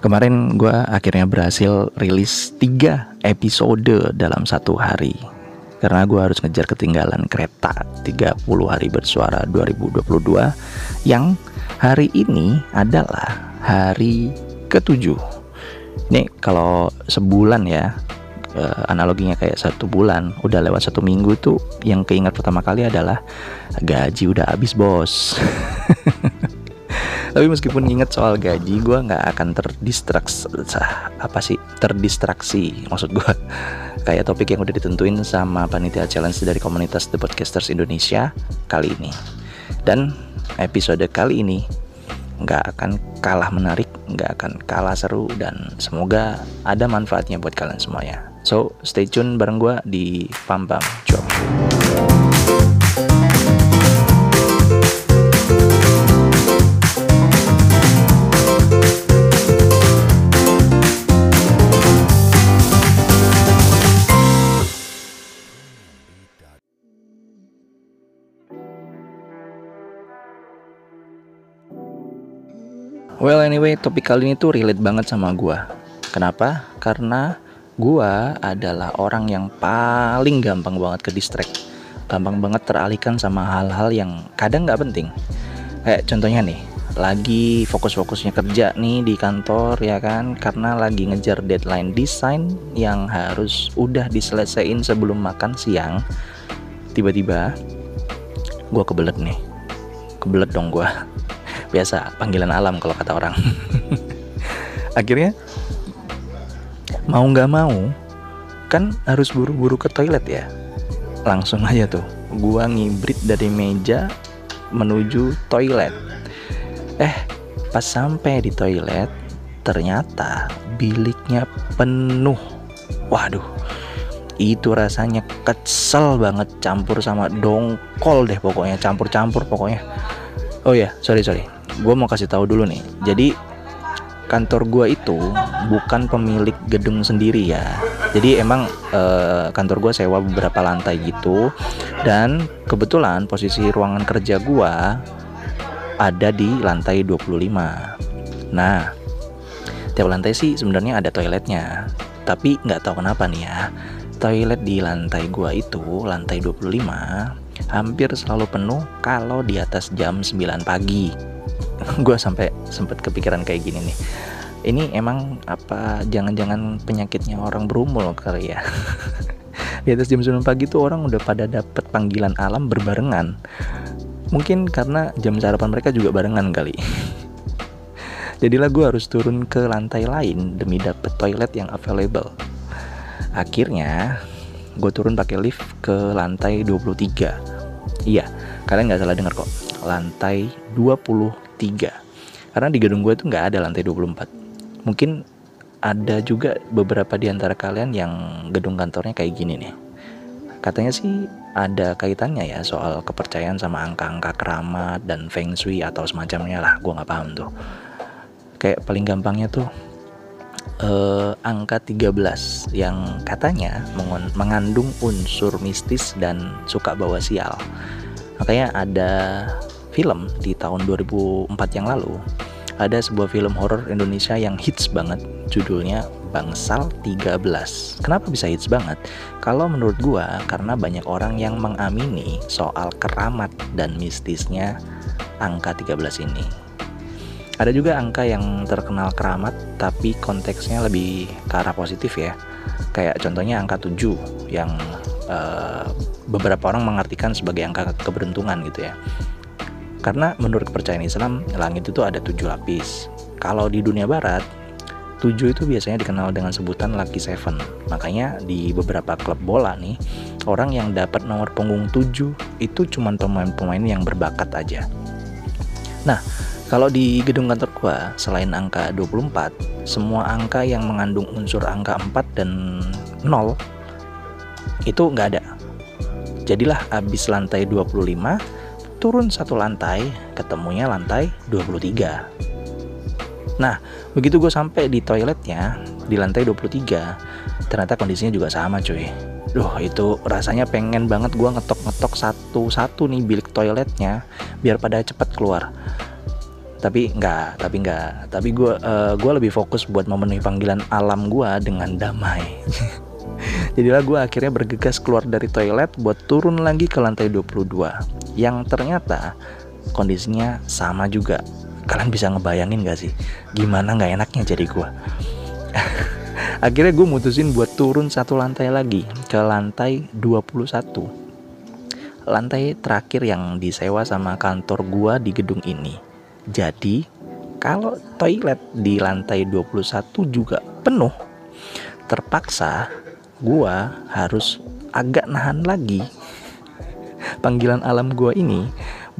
Kemarin gue akhirnya berhasil rilis 3 episode dalam satu hari. Karena gue harus ngejar ketinggalan kereta 30 hari bersuara 2022 Yang hari ini adalah hari ketujuh. Ini kalau sebulan ya eh, analoginya kayak satu bulan udah lewat satu minggu tuh yang keingat pertama kali adalah gaji udah habis bos tapi meskipun inget soal gaji gue nggak akan terdistraksi apa sih terdistraksi maksud gue kayak topik yang udah ditentuin sama panitia challenge dari komunitas The Podcasters Indonesia kali ini. Dan episode kali ini nggak akan kalah menarik nggak akan kalah seru dan semoga ada manfaatnya buat kalian semuanya. So stay tune bareng gue di Pam Pam. Well anyway, topik kali ini tuh relate banget sama gua. Kenapa? Karena gua adalah orang yang paling gampang banget ke distract. Gampang banget teralihkan sama hal-hal yang kadang nggak penting. Kayak contohnya nih, lagi fokus-fokusnya kerja nih di kantor ya kan karena lagi ngejar deadline desain yang harus udah diselesaikan sebelum makan siang tiba-tiba gua kebelet nih kebelet dong gua biasa panggilan alam kalau kata orang. Akhirnya mau nggak mau kan harus buru-buru ke toilet ya? Langsung aja tuh gua ngibrit dari meja menuju toilet. Eh pas sampai di toilet ternyata biliknya penuh. Waduh itu rasanya kesel banget campur sama dongkol deh pokoknya campur-campur pokoknya. Oh ya sorry sorry gue mau kasih tahu dulu nih. Jadi kantor gue itu bukan pemilik gedung sendiri ya. Jadi emang eh, kantor gue sewa beberapa lantai gitu. Dan kebetulan posisi ruangan kerja gue ada di lantai 25 nah tiap lantai sih sebenarnya ada toiletnya. Tapi nggak tahu kenapa nih ya toilet di lantai gua itu lantai 25 hampir selalu penuh kalau di atas jam 9 pagi gue sampai sempet kepikiran kayak gini nih. Ini emang apa jangan-jangan penyakitnya orang berumur kali ya? Di atas jam 9 pagi tuh orang udah pada dapet panggilan alam berbarengan. Mungkin karena jam sarapan mereka juga barengan kali. Jadilah gue harus turun ke lantai lain demi dapet toilet yang available. Akhirnya gue turun pakai lift ke lantai 23 iya kalian nggak salah dengar kok lantai 23 karena di gedung gue tuh nggak ada lantai 24 mungkin ada juga beberapa di antara kalian yang gedung kantornya kayak gini nih. Katanya sih ada kaitannya ya soal kepercayaan sama angka-angka keramat dan feng shui atau semacamnya lah. Gue nggak paham tuh. Kayak paling gampangnya tuh eh, angka 13 yang katanya mengandung unsur mistis dan suka bawa sial. Makanya ada film di tahun 2004 yang lalu ada sebuah film horor Indonesia yang hits banget judulnya Bangsal 13 kenapa bisa hits banget? Kalau menurut gua karena banyak orang yang mengamini soal keramat dan mistisnya angka 13 ini. Ada juga angka yang terkenal keramat tapi konteksnya lebih ke arah positif ya. Kayak contohnya angka 7 yang eh, beberapa orang mengartikan sebagai angka keberuntungan gitu ya karena menurut kepercayaan Islam langit itu ada tujuh lapis. Kalau di dunia barat tujuh itu biasanya dikenal dengan sebutan lucky seven. Makanya di beberapa klub bola nih orang yang dapat nomor punggung 7 itu cuma pemain-pemain yang berbakat aja. Nah kalau di gedung kantor gua selain angka 24 semua angka yang mengandung unsur angka 4 dan 0 itu nggak ada. Jadilah habis lantai 25 turun satu lantai ketemunya lantai 23 Nah, begitu gue sampai di toiletnya di lantai 23, ternyata kondisinya juga sama cuy. Duh, itu rasanya pengen banget gue ngetok-ngetok satu-satu nih bilik toiletnya biar pada cepet keluar. tapi nggak tapi nggak tapi gue uh, gue lebih fokus buat memenuhi panggilan alam gue dengan damai jadilah gue akhirnya bergegas keluar dari toilet buat turun lagi ke lantai 22 yang ternyata kondisinya sama juga. Kalian bisa ngebayangin gak sih? Gimana nggak enaknya jadi gue akhirnya gue mutusin buat turun satu lantai lagi ke lantai 21 lantai terakhir yang disewa sama kantor gua di gedung ini. Jadi kalau toilet di lantai 21 juga penuh, terpaksa gua harus agak nahan lagi panggilan alam gua ini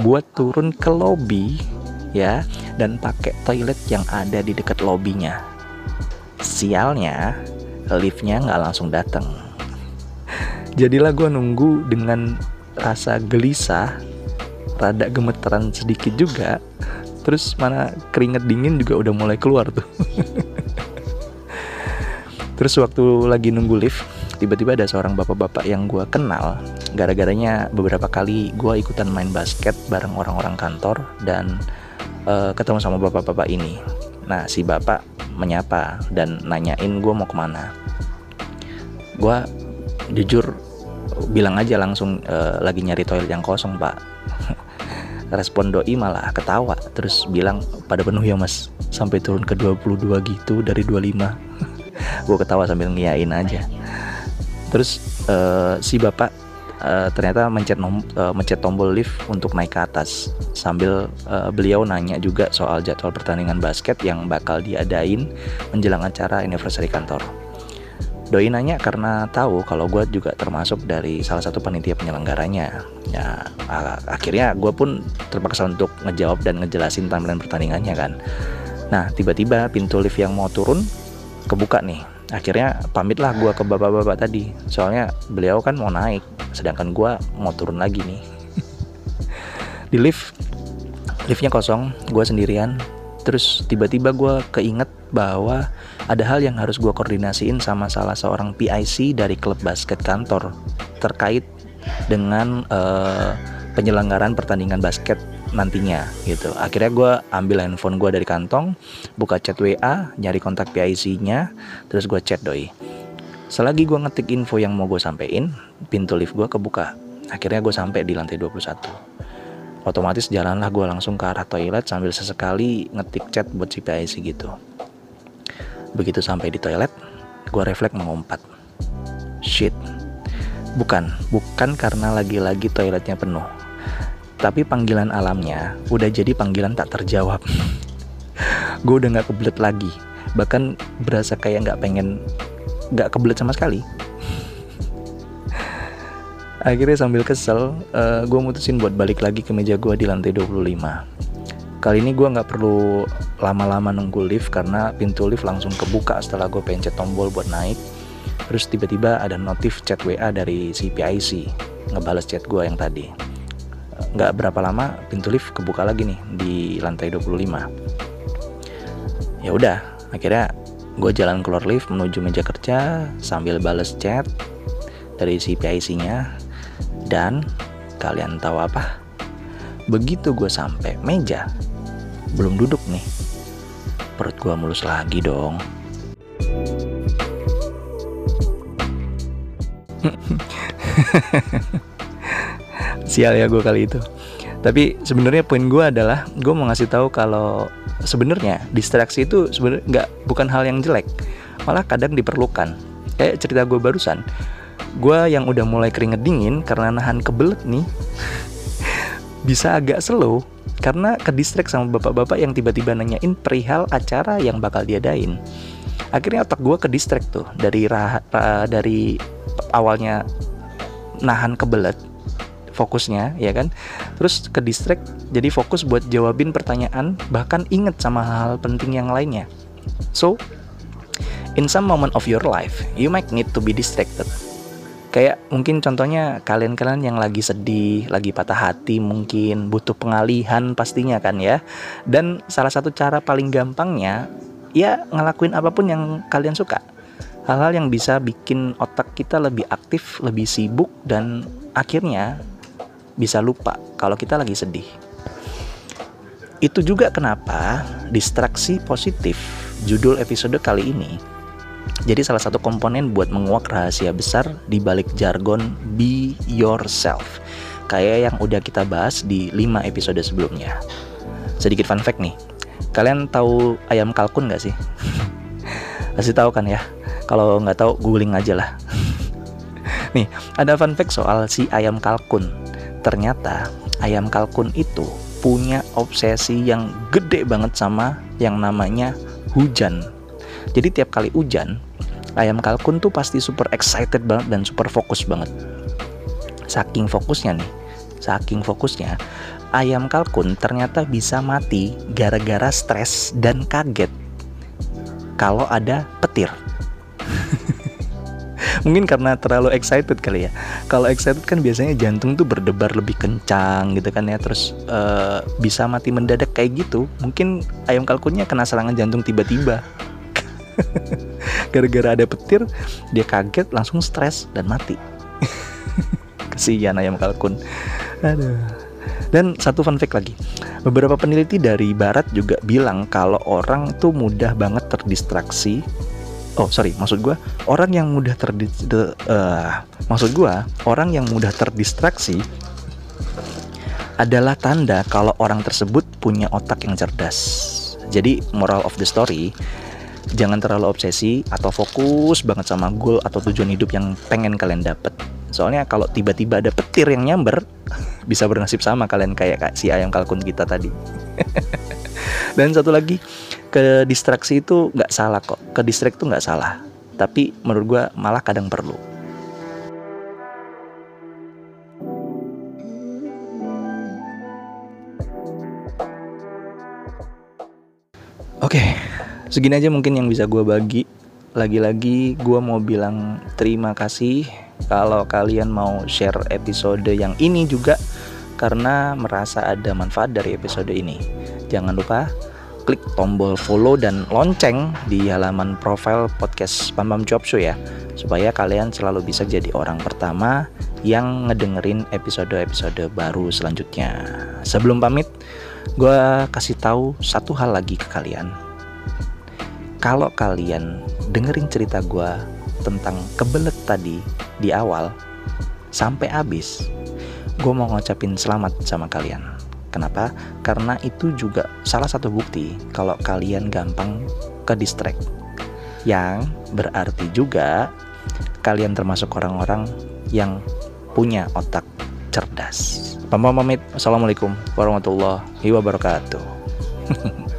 buat turun ke lobby ya dan pakai toilet yang ada di dekat lobbynya. Sialnya liftnya nggak langsung datang. Jadilah gue nunggu dengan rasa gelisah, rada gemeteran sedikit juga terus mana keringet dingin juga udah mulai keluar tuh terus waktu lagi nunggu lift tiba-tiba ada seorang bapak-bapak yang gue kenal. Gara-garanya beberapa kali gue ikutan main basket bareng orang-orang kantor dan uh, ketemu sama bapak-bapak ini. Nah si bapak menyapa dan nanyain gue mau ke mana. Gue jujur bilang aja langsung uh, lagi nyari toilet yang kosong pak. Respon doi malah ketawa terus bilang pada penuh ya mas. Sampai turun ke 22 gitu dari 25 gue ketawa sambil ngiyain aja terus uh, si bapak uh, ternyata mencet nom uh, mencet tombol lift untuk naik ke atas sambil uh, beliau nanya juga soal jadwal pertandingan basket yang bakal diadain menjelang acara anniversary kantor Doi nanya karena tahu kalau gue juga termasuk dari salah satu panitia penyelenggaranya. Ya, akhirnya gue pun terpaksa untuk ngejawab dan ngejelasin timeline pertandingannya kan. Nah, tiba-tiba pintu lift yang mau turun kebuka nih. Akhirnya pamitlah gue ke bapak-bapak tadi. Soalnya beliau kan mau naik, sedangkan gue mau turun lagi nih. Di lift, liftnya kosong, gue sendirian. Terus tiba-tiba gue keinget bahwa ada hal yang harus gue koordinasiin sama salah seorang PIC dari klub basket kantor terkait dengan uh, penyelenggaraan pertandingan basket nantinya gitu. Akhirnya gue ambil handphone gue dari kantong, buka chat WA, nyari kontak PIC-nya, terus gue chat doi. Selagi gue ngetik info yang mau gue sampein, pintu lift gue kebuka. Akhirnya gue sampai di lantai 21. Otomatis jalanlah gue langsung ke arah toilet sambil sesekali ngetik chat buat si PIC gitu. Begitu sampai di toilet, gue refleks mengumpat. Shit. Bukan, bukan karena lagi-lagi toiletnya penuh. Tapi panggilan alamnya udah jadi panggilan tak terjawab. gue udah gak kebelet lagi. Bahkan berasa kayak gak pengen gak kebelet sama sekali. Akhirnya sambil kesel, uh, eh, gue mutusin buat balik lagi ke meja gue di lantai 25 Kali ini gue nggak perlu lama-lama nunggu lift karena pintu lift langsung kebuka setelah gue pencet tombol buat naik. Terus tiba-tiba ada notif chat WA dari si ngebales chat gue yang tadi. Nggak berapa lama pintu lift kebuka lagi nih di lantai 25. Ya udah, akhirnya gue jalan keluar lift menuju meja kerja sambil bales chat dari si PIC-nya dan kalian tahu apa? Begitu gue sampai meja, belum duduk nih. Perut gua mulus lagi dong. Sial ya gue kali itu. Tapi sebenarnya poin gue adalah gue mau ngasih tahu kalau sebenarnya distraksi itu sebenarnya nggak bukan hal yang jelek, malah kadang diperlukan. Kayak cerita gue barusan, gue yang udah mulai keringet dingin karena nahan kebelet nih, bisa agak slow karena ke distract sama bapak-bapak yang tiba-tiba nanyain perihal acara yang bakal diadain akhirnya otak gue ke distract tuh dari rah, dari awalnya nahan kebelet fokusnya ya kan terus ke distract jadi fokus buat jawabin pertanyaan bahkan inget sama hal-hal penting yang lainnya so in some moment of your life you might need to be distracted kayak mungkin contohnya kalian-kalian yang lagi sedih, lagi patah hati mungkin butuh pengalihan pastinya kan ya. Dan salah satu cara paling gampangnya ya ngelakuin apa pun yang kalian suka. Hal-hal yang bisa bikin otak kita lebih aktif, lebih sibuk dan akhirnya bisa lupa kalau kita lagi sedih. Itu juga kenapa distraksi positif judul episode kali ini jadi salah satu komponen buat menguak rahasia besar di balik jargon be yourself. Kayak yang udah kita bahas di 5 episode sebelumnya. Sedikit fun fact nih. Kalian tahu ayam kalkun gak sih? Pasti tahu kan ya? Kalau nggak tahu googling aja lah. nih, ada fun fact soal si ayam kalkun. Ternyata ayam kalkun itu punya obsesi yang gede banget sama yang namanya hujan. Jadi tiap kali hujan, ayam kalkun tuh pasti super excited banget dan super fokus banget. Saking fokusnya nih, saking fokusnya, ayam kalkun ternyata bisa mati gara-gara stres dan kaget kalau ada petir. Mungkin karena terlalu excited kali ya. Kalau excited kan biasanya jantung tuh berdebar lebih kencang gitu kan ya. Terus uh, bisa mati mendadak kayak gitu. Mungkin ayam kalkunnya kena serangan jantung tiba-tiba. gara-gara ada petir dia kaget langsung stres dan mati kesian ayam kalkun aduh dan satu fun fact lagi beberapa peneliti dari barat juga bilang kalau orang tuh mudah banget terdistraksi oh sorry maksud gue orang yang mudah terdis uh, maksud gue orang yang mudah terdistraksi adalah tanda kalau orang tersebut punya otak yang cerdas jadi moral of the story jangan terlalu obsesi atau fokus banget sama goal atau tujuan hidup yang pengen kalian dapet. Soalnya kalau tiba-tiba ada petir yang nyamber, bisa bernasib sama kalian kayak si ayam kalkun kita tadi. Dan satu lagi, ke distraksi itu nggak salah kok. Ke distract itu nggak salah. Tapi menurut gue malah kadang perlu. Oke, okay, segini aja mungkin yang bisa gue bagi lagi-lagi gue mau bilang terima kasih kalau kalian mau share episode yang ini juga karena merasa ada manfaat dari episode ini jangan lupa klik tombol follow dan lonceng di halaman profile podcast Pam Job Show ya supaya kalian selalu bisa jadi orang pertama yang ngedengerin episode-episode baru selanjutnya sebelum pamit gue kasih tahu satu hal lagi ke kalian kalau kalian dengerin cerita gue tentang kebelet tadi di awal sampai habis, gue mau ngucapin selamat sama kalian. Kenapa? Karena itu juga salah satu bukti kalau kalian gampang ke distract. Yang berarti juga kalian termasuk orang-orang yang punya otak cerdas. Pamit, Assalamualaikum warahmatullahi wabarakatuh.